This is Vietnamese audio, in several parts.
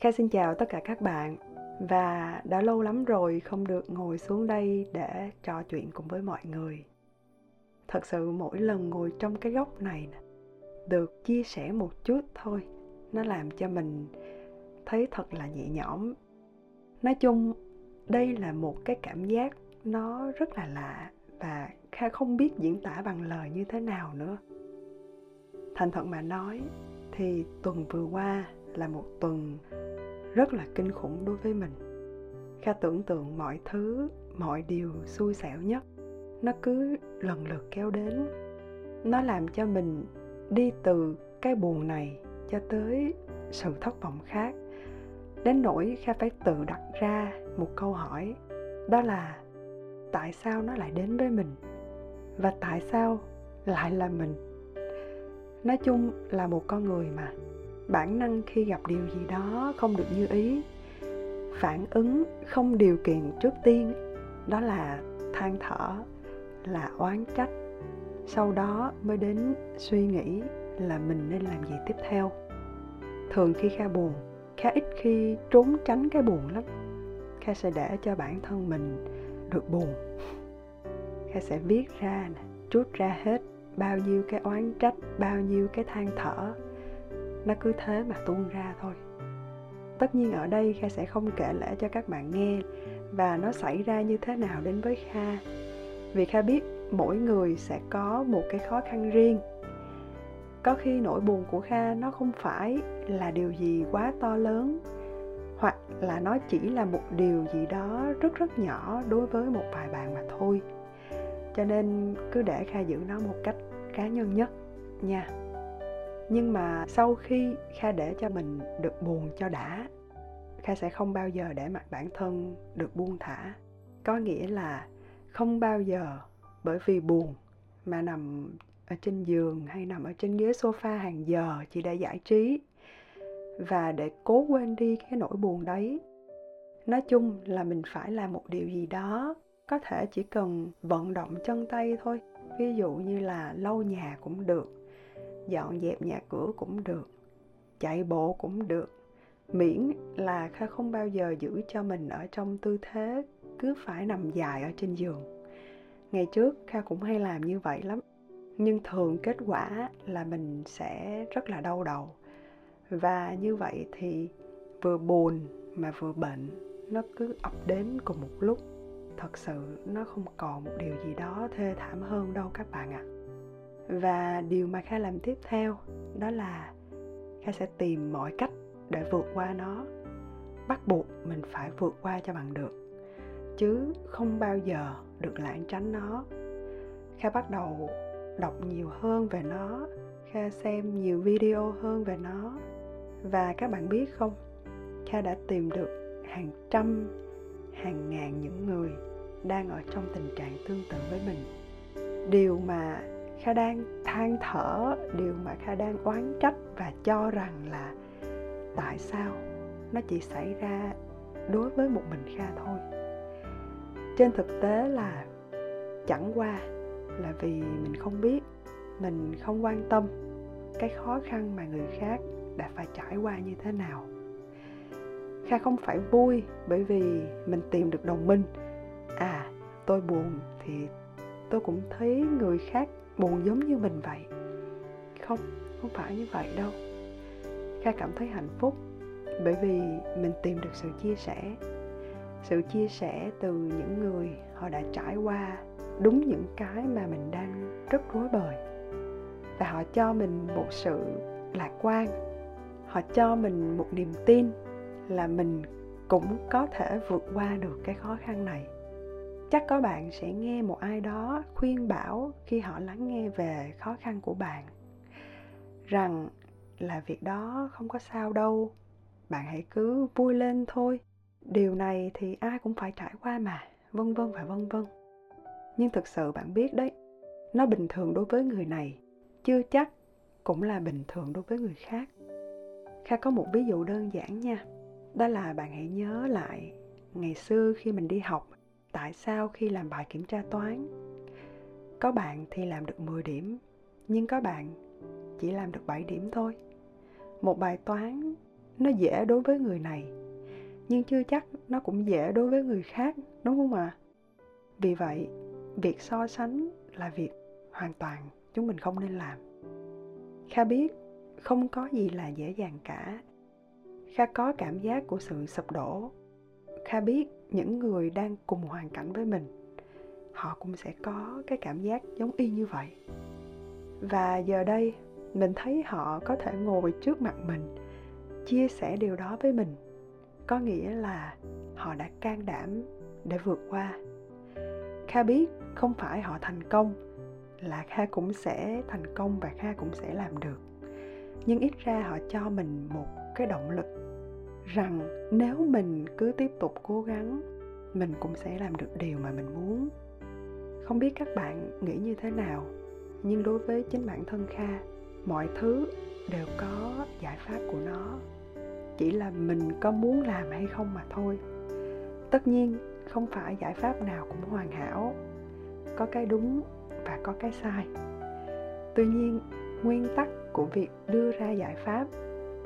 Kha xin chào tất cả các bạn và đã lâu lắm rồi không được ngồi xuống đây để trò chuyện cùng với mọi người. Thật sự mỗi lần ngồi trong cái góc này được chia sẻ một chút thôi, nó làm cho mình thấy thật là nhẹ nhõm. Nói chung, đây là một cái cảm giác nó rất là lạ và Kha không biết diễn tả bằng lời như thế nào nữa. Thành thật mà nói thì tuần vừa qua là một tuần rất là kinh khủng đối với mình. Kha tưởng tượng mọi thứ, mọi điều xui xẻo nhất, nó cứ lần lượt kéo đến. Nó làm cho mình đi từ cái buồn này cho tới sự thất vọng khác. Đến nỗi kha phải tự đặt ra một câu hỏi, đó là tại sao nó lại đến với mình? Và tại sao lại là mình? Nói chung là một con người mà bản năng khi gặp điều gì đó không được như ý, phản ứng không điều kiện trước tiên, đó là than thở, là oán trách. Sau đó mới đến suy nghĩ là mình nên làm gì tiếp theo. Thường khi kha buồn khá ít khi trốn tránh cái buồn lắm. Kha sẽ để cho bản thân mình được buồn. Kha sẽ viết ra trút ra hết bao nhiêu cái oán trách, bao nhiêu cái than thở nó cứ thế mà tuôn ra thôi. Tất nhiên ở đây kha sẽ không kể lễ cho các bạn nghe và nó xảy ra như thế nào đến với kha. Vì kha biết mỗi người sẽ có một cái khó khăn riêng. Có khi nỗi buồn của kha nó không phải là điều gì quá to lớn, hoặc là nó chỉ là một điều gì đó rất rất nhỏ đối với một vài bạn mà thôi. Cho nên cứ để kha giữ nó một cách cá nhân nhất nha nhưng mà sau khi kha để cho mình được buồn cho đã, kha sẽ không bao giờ để mặt bản thân được buông thả. Có nghĩa là không bao giờ, bởi vì buồn mà nằm ở trên giường hay nằm ở trên ghế sofa hàng giờ chỉ để giải trí và để cố quên đi cái nỗi buồn đấy. Nói chung là mình phải làm một điều gì đó, có thể chỉ cần vận động chân tay thôi. Ví dụ như là lau nhà cũng được dọn dẹp nhà cửa cũng được, chạy bộ cũng được. Miễn là kha không bao giờ giữ cho mình ở trong tư thế cứ phải nằm dài ở trên giường. Ngày trước kha cũng hay làm như vậy lắm, nhưng thường kết quả là mình sẽ rất là đau đầu. Và như vậy thì vừa buồn mà vừa bệnh, nó cứ ập đến cùng một lúc. Thật sự nó không còn một điều gì đó thê thảm hơn đâu các bạn ạ. à và điều mà kha làm tiếp theo đó là kha sẽ tìm mọi cách để vượt qua nó. Bắt buộc mình phải vượt qua cho bằng được, chứ không bao giờ được lãng tránh nó. Kha bắt đầu đọc nhiều hơn về nó, kha xem nhiều video hơn về nó. Và các bạn biết không, kha đã tìm được hàng trăm, hàng ngàn những người đang ở trong tình trạng tương tự với mình. Điều mà kha đang than thở, điều mà kha đang oán trách và cho rằng là tại sao nó chỉ xảy ra đối với một mình kha thôi. Trên thực tế là chẳng qua là vì mình không biết, mình không quan tâm cái khó khăn mà người khác đã phải trải qua như thế nào. Kha không phải vui bởi vì mình tìm được đồng minh. À tôi buồn thì tôi cũng thấy người khác buồn giống như mình vậy. Không không phải như vậy đâu. Kha cảm thấy hạnh phúc bởi vì mình tìm được sự chia sẻ. Sự chia sẻ từ những người họ đã trải qua đúng những cái mà mình đang rất rối bời. Và họ cho mình một sự lạc quan. Họ cho mình một niềm tin là mình cũng có thể vượt qua được cái khó khăn này chắc có bạn sẽ nghe một ai đó khuyên bảo khi họ lắng nghe về khó khăn của bạn, rằng là việc đó không có sao đâu. Bạn hãy cứ vui lên thôi. Điều này thì ai cũng phải trải qua mà, vân vân và vân vân. Nhưng thực sự bạn biết đấy, nó bình thường đối với người này, chưa chắc cũng là bình thường đối với người khác. Kha có một ví dụ đơn giản nha, đó là bạn hãy nhớ lại ngày xưa khi mình đi học tại sao khi làm bài kiểm tra toán, có bạn thì làm được 10 điểm, nhưng có bạn chỉ làm được 7 điểm thôi. Một bài toán nó dễ đối với người này, nhưng chưa chắc nó cũng dễ đối với người khác, đúng không ạ? À? vì vậy, việc so sánh là việc hoàn toàn chúng mình không nên làm. Kha biết không có gì là dễ dàng cả. Kha có cảm giác của sự sụp đổ kha biết những người đang cùng hoàn cảnh với mình, họ cũng sẽ có cái cảm giác giống y như vậy. Và giờ đây, mình thấy họ có thể ngồi trước mặt mình, chia sẻ điều đó với mình. Có nghĩa là họ đã can đảm để vượt qua. Kha biết không phải họ thành công là kha cũng sẽ thành công và kha cũng sẽ làm được. Nhưng ít ra họ cho mình một cái động lực rằng nếu mình cứ tiếp tục cố gắng, mình cũng sẽ làm được điều mà mình muốn. Không biết các bạn nghĩ như thế nào, nhưng đối với chính bản thân kha, mọi thứ đều có giải pháp của nó. Chỉ là mình có muốn làm hay không mà thôi. Tất nhiên, không phải giải pháp nào cũng hoàn hảo. Có cái đúng và có cái sai. Tuy nhiên, nguyên tắc của việc đưa ra giải pháp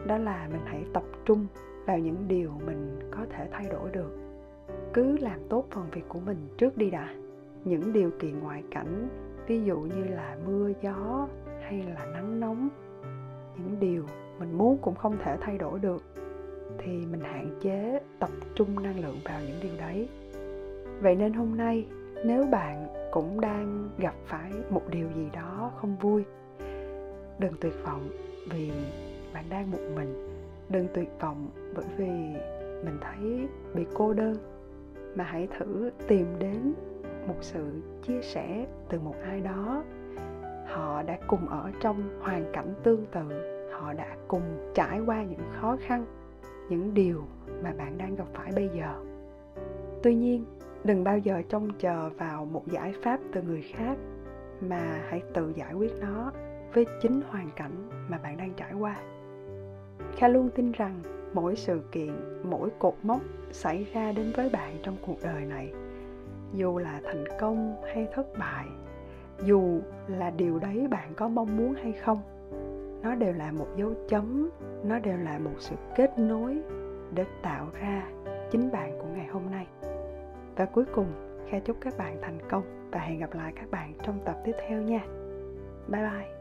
đó là mình hãy tập trung vào những điều mình có thể thay đổi được. Cứ làm tốt phần việc của mình trước đi đã. Những điều kiện ngoại cảnh, ví dụ như là mưa, gió hay là nắng nóng, những điều mình muốn cũng không thể thay đổi được, thì mình hạn chế tập trung năng lượng vào những điều đấy. Vậy nên hôm nay, nếu bạn cũng đang gặp phải một điều gì đó không vui, đừng tuyệt vọng vì bạn đang một mình đừng tuyệt vọng bởi vì mình thấy bị cô đơn. Mà hãy thử tìm đến một sự chia sẻ từ một ai đó. Họ đã cùng ở trong hoàn cảnh tương tự. Họ đã cùng trải qua những khó khăn, những điều mà bạn đang gặp phải bây giờ. Tuy nhiên, đừng bao giờ trông chờ vào một giải pháp từ người khác, mà hãy tự giải quyết nó với chính hoàn cảnh mà bạn đang trải qua kha luôn tin rằng mỗi sự kiện, mỗi cột mốc xảy ra đến với bạn trong cuộc đời này, dù là thành công hay thất bại, dù là điều đấy bạn có mong muốn hay không, nó đều là một dấu chấm, nó đều là một sự kết nối để tạo ra chính bạn của ngày hôm nay. Và cuối cùng, kha chúc các bạn thành công và hẹn gặp lại các bạn trong tập tiếp theo nha. Bye bye.